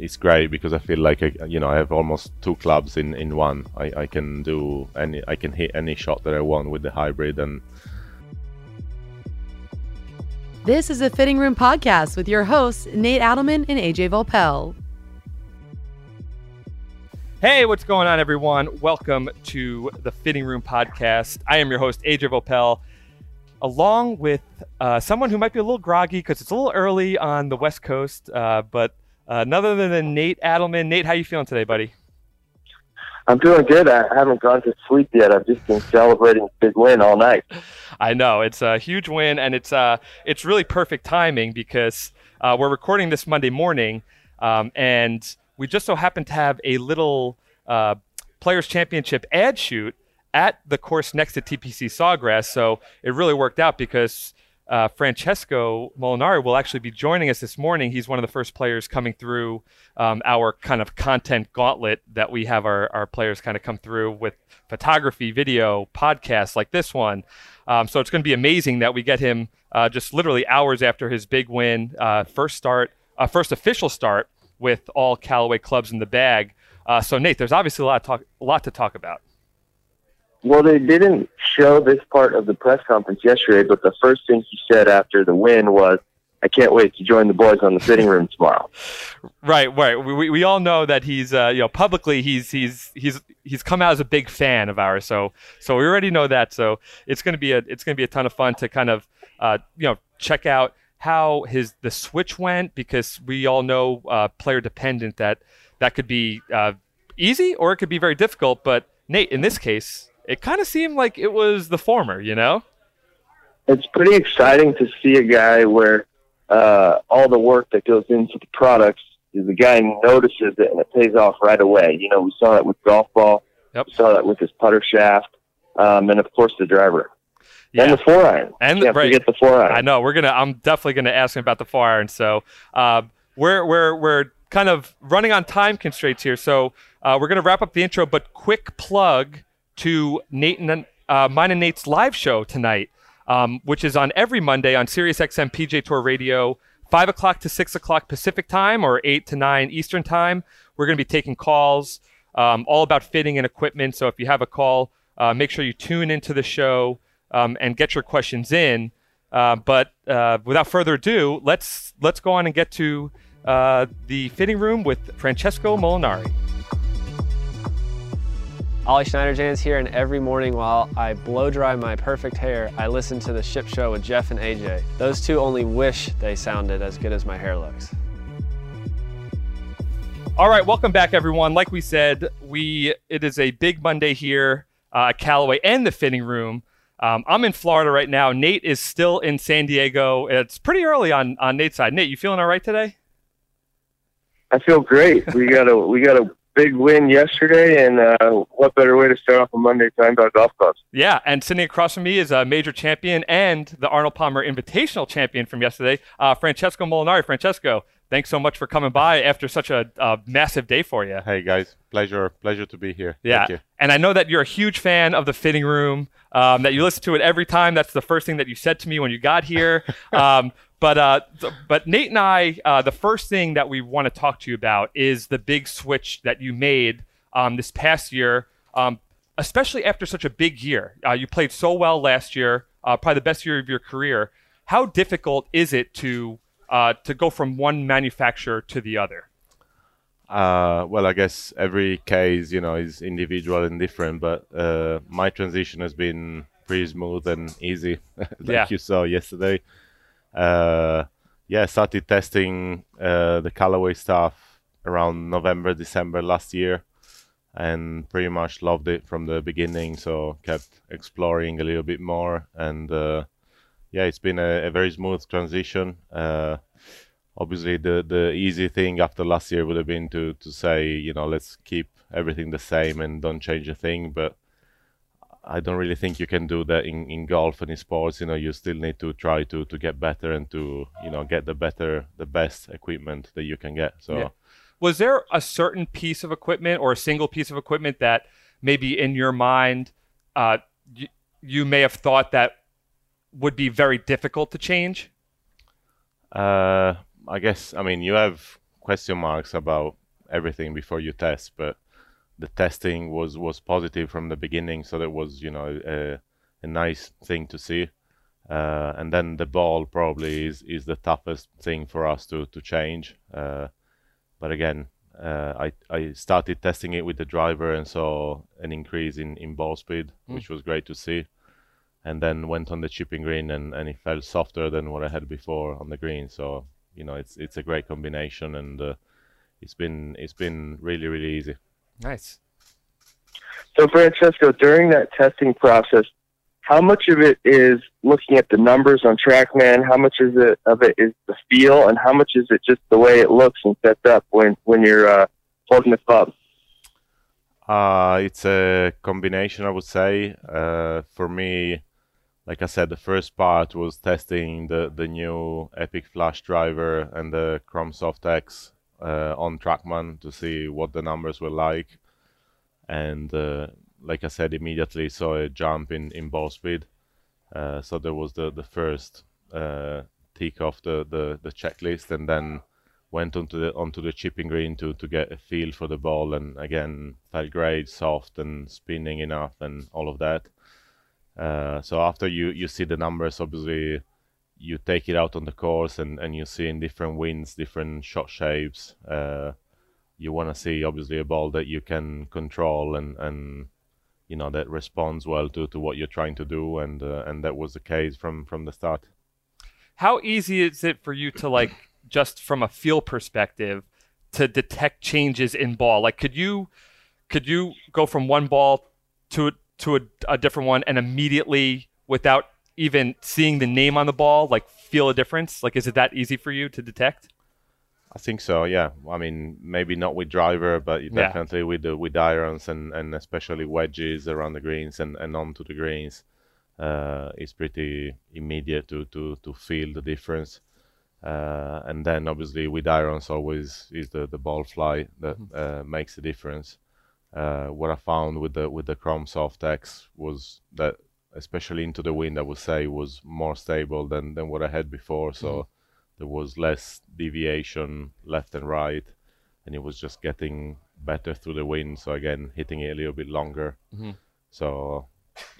it's great because I feel like I, you know I have almost two clubs in, in one. I, I can do any I can hit any shot that I want with the hybrid and. This is a Fitting Room podcast with your hosts Nate Adelman and AJ Voelpel. Hey, what's going on, everyone? Welcome to the Fitting Room podcast. I am your host AJ Voelpel, along with uh, someone who might be a little groggy because it's a little early on the West Coast, uh, but uh, none other than Nate Adelman. Nate, how you feeling today, buddy? I'm doing good. I haven't gone to sleep yet. I've just been celebrating a big win all night. I know it's a huge win, and it's uh, it's really perfect timing because uh, we're recording this Monday morning, um, and we just so happen to have a little uh, Players Championship ad shoot at the course next to TPC Sawgrass. So it really worked out because uh, Francesco Molinari will actually be joining us this morning. He's one of the first players coming through um, our kind of content gauntlet that we have our, our players kind of come through with photography, video, podcasts like this one. Um, so it's going to be amazing that we get him uh, just literally hours after his big win, uh, first start, uh, first official start with all Callaway clubs in the bag. Uh, so Nate, there's obviously a lot, talk, a lot to talk about. Well, they didn't show this part of the press conference yesterday, but the first thing he said after the win was, I can't wait to join the boys on the fitting room tomorrow. Right, right. We, we all know that he's uh, you know publicly he's he's he's he's come out as a big fan of ours. So so we already know that. So it's gonna be a it's gonna be a ton of fun to kind of uh, you know check out how his the switch went because we all know uh, player dependent that that could be uh, easy or it could be very difficult. But Nate, in this case, it kind of seemed like it was the former, you know? It's pretty exciting to see a guy where uh, all the work that goes into the products is the guy notices it and it pays off right away. You know, we saw that with golf ball. Yep. We saw that with his putter shaft, um, and of course the driver. Yeah. And the four iron. And Can't right. forget the four iron. I know we're gonna. I'm definitely gonna ask him about the four iron. So uh, we're we're we're kind of running on time constraints here. So uh, we're gonna wrap up the intro, but quick plug to Nate and uh, mine and Nate's live show tonight, um, which is on every Monday on SiriusXM PGA Tour Radio, five o'clock to six o'clock Pacific time or eight to nine Eastern time. We're going to be taking calls, um, all about fitting and equipment. So if you have a call, uh, make sure you tune into the show um, and get your questions in. Uh, but uh, without further ado, let's let's go on and get to uh, the fitting room with Francesco Molinari. Ollie Schniederjans here, and every morning while I blow dry my perfect hair, I listen to the Ship Show with Jeff and AJ. Those two only wish they sounded as good as my hair looks. All right, welcome back, everyone. Like we said, we it is a big Monday here uh, at Callaway and the fitting room. Um, I'm in Florida right now. Nate is still in San Diego. It's pretty early on on Nate's side. Nate, you feeling all right today? I feel great. We got a we got a big win yesterday, and uh, what better way to start off a Monday time about golf clubs? Yeah, and sitting across from me is a major champion and the Arnold Palmer Invitational champion from yesterday, uh, Francesco Molinari. Francesco, thanks so much for coming by after such a, a massive day for you. Hey guys, pleasure pleasure to be here. Yeah, Thank you. and I know that you're a huge fan of the fitting room. Um, that you listen to it every time. That's the first thing that you said to me when you got here. um, but uh, th- but Nate and I, uh, the first thing that we want to talk to you about is the big switch that you made um, this past year, um, especially after such a big year. Uh, you played so well last year, uh, probably the best year of your career. How difficult is it to uh, to go from one manufacturer to the other? Uh, well, I guess every case, you know, is individual and different, but uh, my transition has been pretty smooth and easy, like Yeah. you saw yesterday. Uh, yeah, started testing uh, the Callaway stuff around November, December last year, and pretty much loved it from the beginning. So kept exploring a little bit more, and uh, yeah, it's been a, a very smooth transition. Uh, obviously the the easy thing after last year would have been to to say you know let's keep everything the same and don't change a thing but i don't really think you can do that in in golf and in sports you know you still need to try to to get better and to you know get the better the best equipment that you can get so Yeah. was there a certain piece of equipment or a single piece of equipment that maybe in your mind uh, y- you may have thought that would be very difficult to change? Uh, I guess I mean you have question marks about everything before you test, but the testing was was positive from the beginning, so that was you know a, a nice thing to see. Uh, and then the ball probably is, is the toughest thing for us to to change. Uh, but again, uh, I I started testing it with the driver and saw an increase in, in ball speed, Mm. which was great to see. And then went on the chipping green and, and it felt softer than what I had before on the green. So you know it's it's a great combination and uh, it's been it's been really really easy. Nice. So, Francesco, during that testing process, how much of it is looking at the numbers on TrackMan? How much is it of it is the feel, and how much is it just the way it looks and sets up when when you're uh, holding the club? Uh, it's a combination, I would say. Uh, for me, like I said, the first part was testing the, the new Epic Flash driver and the Chrome Soft X on Trackman to see what the numbers were like. And uh, like I said, immediately saw a jump in, in ball speed. Uh, so there was the, the first uh, tick off the, the, the checklist, and then went onto the onto the chipping green to to get a feel for the ball, and again felt great, soft and spinning enough, and all of that. Uh, so after you you see the numbers, obviously you take it out on the course, and and you see in different winds, different shot shapes. Uh, you want to see obviously a ball that you can control and and you know that responds well to, to what you're trying to do and uh, and that was the case from from the start How easy is it for you to like just from a feel perspective to detect changes in ball? Like could you could you go from one ball to to a, a different one and immediately without even seeing the name on the ball like feel a difference? Like is it that easy for you to detect? I think so yeah I mean maybe not with driver but Yeah. definitely with the with irons and, and especially wedges around the greens and, and onto the greens uh, it's pretty immediate to, to, to feel the difference uh, and then obviously with irons always is the, the ball fly that uh, makes the difference uh, what I found with the with the Chrome Soft X was that especially into the wind I would say was more stable than, than what I had before. So there was less deviation left and right and it was just getting better through the wind. So again hitting it a little bit longer. Mhm. so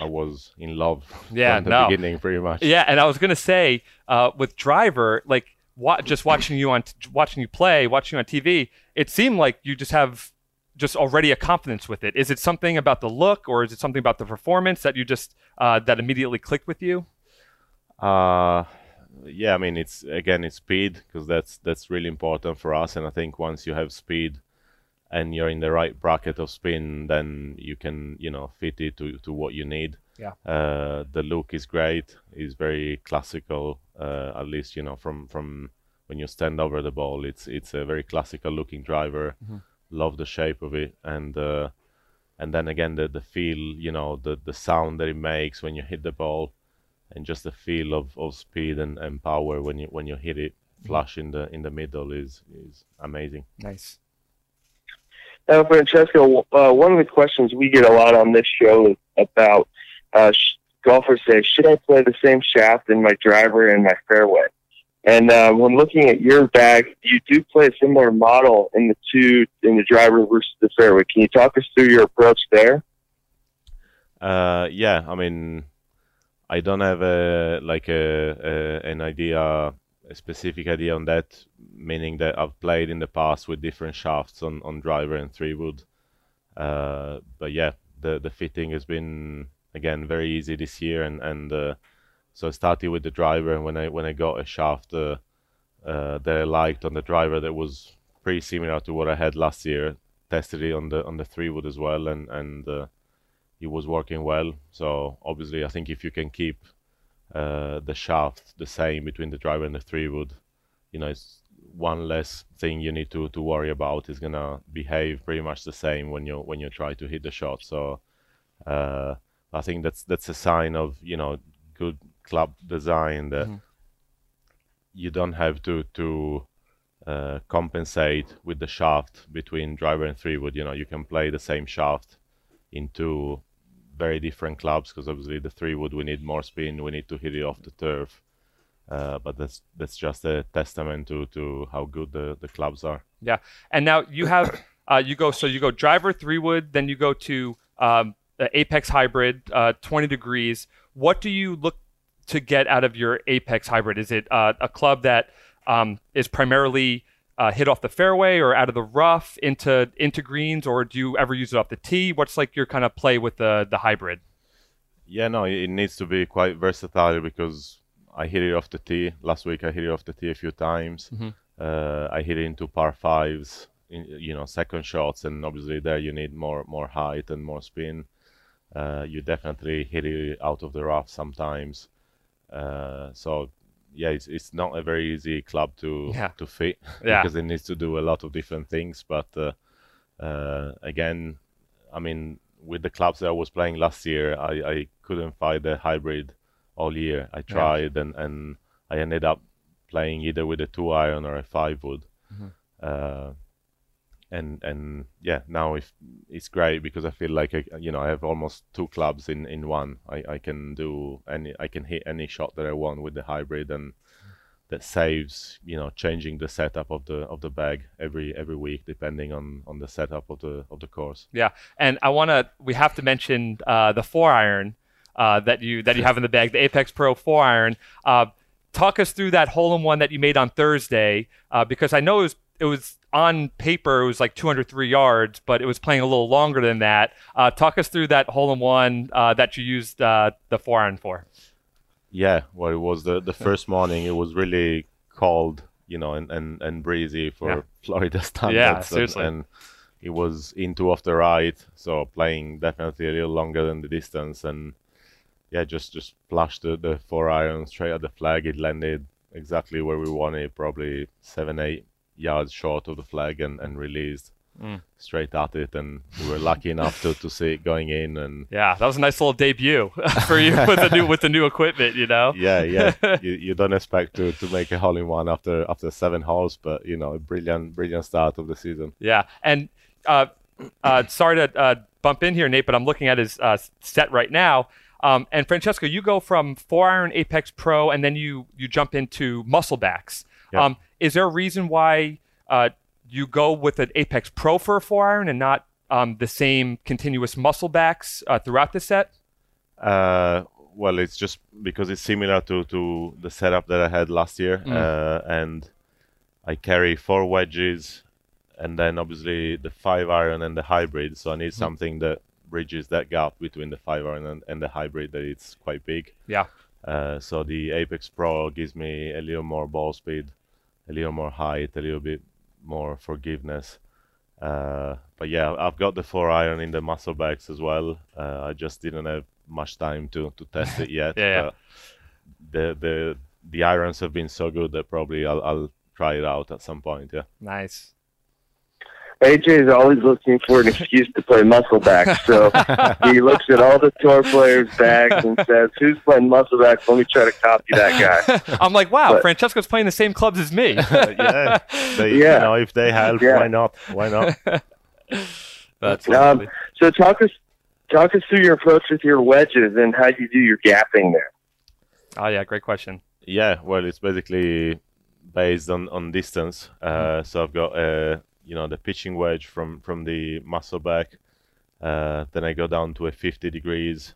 I was in love Yeah, from the no. beginning pretty much. Yeah, and I was gonna say uh, with driver, like wa- just watching you on watching you play, watching you on TV, it seemed like you just have just already a confidence with it. Is it something about the look, or is it something about the performance that you just uh, that immediately clicked with you? Uh, yeah, I mean it's again it's speed because that's that's really important for us, and I think once you have speed and you're in the right bracket of spin, then you can you know fit it to to what you need. Yeah. Uh, the look is great. It's very classical. Uh, at least you know from from when you stand over the ball, it's it's a very classical looking driver. Love the shape of it, and uh, and then again the the feel, you know, the the sound that it makes when you hit the ball and just the feel of, of speed and, and power when you when you hit it flush in the in the middle is is amazing. Nice. Now, Francesco, uh, one of the questions we get a lot on this show is about uh, sh- golfers say, should I play the same shaft in my driver and my fairway? And uh, when looking at your bag, you do play a similar model in the two in the driver versus the fairway. Can you talk us through your approach there? Uh, yeah, I mean, I don't have a like a, a an idea, a specific idea on that. Meaning that I've played in the past with different shafts on, on driver and three wood. Uh, but yeah, the the fitting has been again very easy this year, and and uh, so I started with the driver, and when I when I got a shaft uh, uh, that I liked on the driver that was pretty similar to what I had last year, tested it on the on the three wood as well, and and uh, it was working well. So obviously, I think if you can keep uh, the shaft the same between the driver and the three wood, you know, it's one less thing you need to, to worry about. It's gonna behave pretty much the same when you when you try to hit the shot. So uh, I think that's that's a sign of you know good club design that you don't have to to uh, compensate with the shaft between driver and three wood. You know, you can play the same shaft into very different clubs because obviously the three wood we need more spin, we need to hit it off the turf. Uh, but that's that's just a testament to, to how good the, the clubs are. Yeah, and now you have uh, you go so you go driver three wood, then you go to um, the Apex Hybrid, uh, 20 degrees. What do you look to get out of your Apex Hybrid? Is it uh, a club that um, is primarily uh, hit off the fairway or out of the rough into into greens, or do you ever use it off the tee? What's like your kind of play with the the hybrid? Yeah, no, it needs to be quite versatile because I hit it off the tee. Last week I hit it off the tee a few times. Mhm. Uh, I hit it into par fives, in, you know, second shots, and obviously there you need more more height and more spin. Uh, you definitely hit it out of the rough sometimes. Uh, so yeah, it's, it's not a very easy club to Yeah. to fit Yeah. because it needs to do a lot of different things. But uh, uh, again, I mean, with the clubs that I was playing last year, I, I couldn't find a hybrid all year. I tried and, and I ended up playing either with a two iron or a five wood. Uh, and and yeah, now if it's great because I feel like I, you know I have almost two clubs in, in one. I, I can do any I can hit any shot that I want with the hybrid and that saves you know changing the setup of the of the bag every every week depending on on the setup of the of the course. Yeah, and I want to. We have to mention uh, the four iron uh, that you that you have in the bag, the Apex Pro four iron. Uh, talk us through that hole in one that you made on Thursday, uh, because I know it was it was on paper it was like 203 yards, but it was playing a little longer than that. Uh, talk us through that hole in one uh, that you used uh, the four iron for. Yeah, well, it was the the first morning. It was really cold, you know, and and, and breezy for Yeah. Florida standards. and- seriously. And, it was into off the right, so playing definitely a little longer than the distance, and yeah, just just flashed the, the four iron straight at the flag. It landed exactly where we wanted, probably seven eight yards short of the flag, and and released. Mm. Straight at it, and we were lucky enough to, to see it going in, and Yeah, that was a nice little debut for you with the new with the new equipment. You know. yeah, yeah. you, you don't expect to, to make a hole in one after after seven holes, but you know, a brilliant brilliant start of the season. Yeah, and uh, uh, sorry to uh, bump in here, Nate, but I'm looking at his uh, set right now. Um, and Francesco, you go from four iron Apex Pro, and then you you jump into muscle Yeah. Um, is there a reason why uh, you go with an Apex Pro for a four iron and not um, the same continuous muscle backs uh, throughout the set? Uh, well, it's just because it's similar to, to the setup that I had last year, Mm. uh, and I carry four wedges, and then obviously the five iron and the hybrid. So I need something that bridges that gap between the five iron and, and the hybrid. That it's quite big. Yeah. Uh, so the Apex Pro gives me a little more ball speed, a little more height, a little bit more forgiveness. Uh, but yeah, I've got the four iron in the muscle backs as well. Uh, I just didn't have much time to, to test it yet. Yeah. The the the irons have been so good that probably I'll, I'll try it out at some point. Yeah. Nice. AJ is always looking for an excuse to play muscle back. So he looks at all the tour players' bags and says, "Who's playing muscle back? Let me try to copy that guy." I'm like, wow, But- Francesco's playing the same clubs as me. yeah. They, Yeah. You know, if they help, Yeah. why not? Why not? That's Um, so talk us talk us through your approach with your wedges and how you do your gapping there. Oh yeah, great question. Yeah, well, it's basically based on, on distance. Uh, so I've got uh, you know the pitching wedge from from the muscle back. Uh, then I go down to a 50 degrees.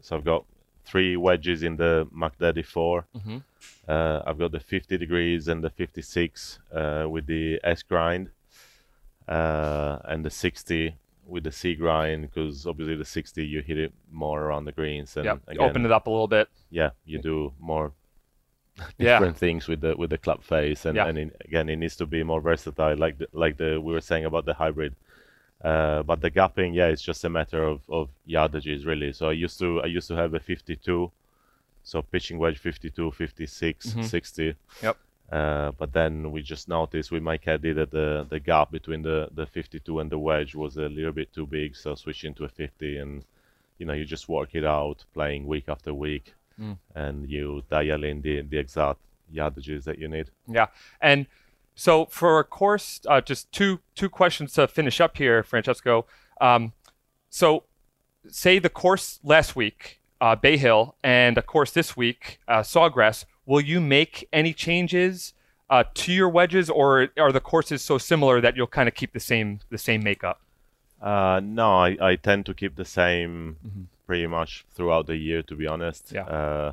So I've got three wedges in the Mack Daddy 4 Mhm. Uh, I've got the 50 degrees and the 56 uh, with the S grind, uh, and the 60 with the C grind because obviously the 60 you hit it more around the greens and Yeah, again, open it up a little bit. yeah, you do more Yeah. different things with the with the club face, and Yeah. and it, again, it needs to be more versatile, like the, like the we were saying about the hybrid. Uh, but the gapping, yeah, it's just a matter of, of yardages really. So I used to I used to have a 52, so pitching wedge 52, 56, Mhm. 60. Yep. Uh, but then we just noticed with my caddy that the, the gap between the, the 52 and the wedge was a little bit too big, so switching to a 50 and you know you just work it out playing week after week Mm. and you dial in the, the exact yardages that you need. Yeah, and so for a course, uh, just two two questions to finish up here, Francesco. Um, so, say the course last week, uh, Bay Hill, and a course this week, uh, Sawgrass. Will you make any changes uh, to your wedges, or are the courses so similar that you'll kind of keep the same the same makeup? Uh, no, I, I tend to keep the same Mhm. Pretty much throughout the year, to be honest. Yeah. Uh,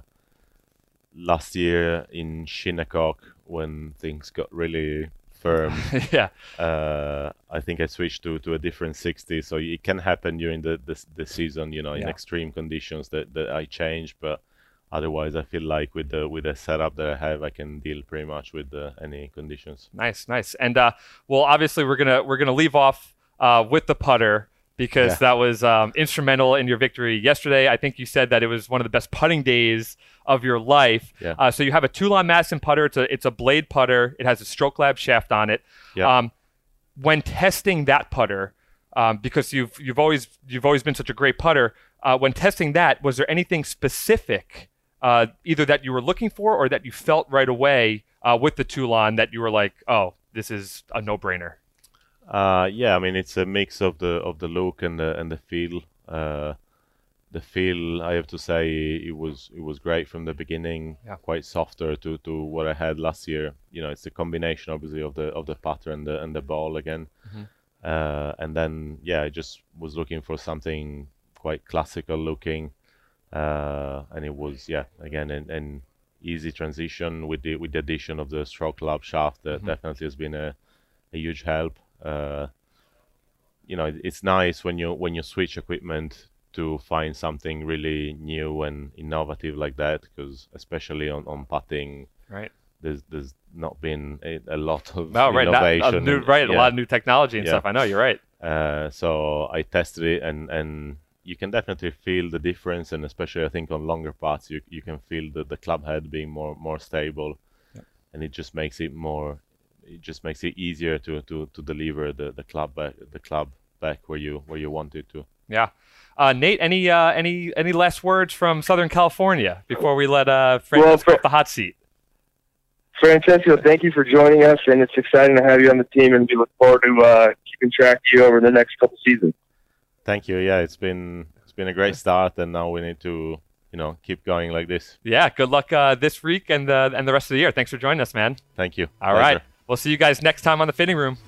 last year in Shinnecock, when things got really firm, yeah, uh, I think I switched to, to a different 60. So it can happen during the, the, the season, you know, in Yeah. extreme conditions that, that I change. But otherwise, I feel like with the with the setup that I have, I can deal pretty much with uh, any conditions. nice, nice. And uh, well, obviously we're gonna we're gonna leave off uh, with the putter because Yeah. that was um, instrumental in your victory yesterday. I think you said that it was one of the best putting days of your life. Yeah. Uh, so you have a Toulon Madison putter. It's a it's a blade putter. It has a Stroke Lab shaft on it. Yeah. Um, when testing that putter, um, because you've you've always you've always been such a great putter. Uh, when testing that, was there anything specific, uh, either that you were looking for or that you felt right away uh, with the Toulon that you were like, oh, this is a no-brainer? Uh, yeah, I mean it's a mix of the of the look and the and the feel. Uh, the feel, I have to say, it was it was great from the beginning. Yeah. Quite softer to, to what I had last year. You know, it's a combination obviously of the of the putter and the and the ball again. Mhm. Uh, and then yeah, I just was looking for something quite classical looking. Uh, and it was yeah again an, an easy transition with the with the addition of the stroke lab shaft that Mhm. definitely has been a, a huge help. Uh, you know, it's nice when you when you switch equipment to find something really new and innovative like that, because especially on, on putting, Right. there's there's not been a, a lot of No, right. Not, innovation. a new, and- right. A lot of new technology and Yeah. stuff. I know. You're right. Uh, so I tested it, and, and you can definitely feel the difference, and especially I think on longer parts, you you can feel the, the club head being more more stable, and it just makes it more, it just makes it easier to, to, to deliver the, the club back the club back where you where you want it to. Yeah. Uh, Nate, any uh, any any last words from Southern California before we let uh, Francesco for- off the hot seat? Francesco, thank you for joining us, and it's exciting to have you on the team, and we look forward to uh, keeping track of you over the next couple seasons. Thank you. Yeah, it's been it's been a great start, and now we need to you know keep going like this. Yeah. Good luck uh, this week and the and the rest of the year. Thanks for joining us, man. Thank you. All right. We'll see you guys next time on the fitting room.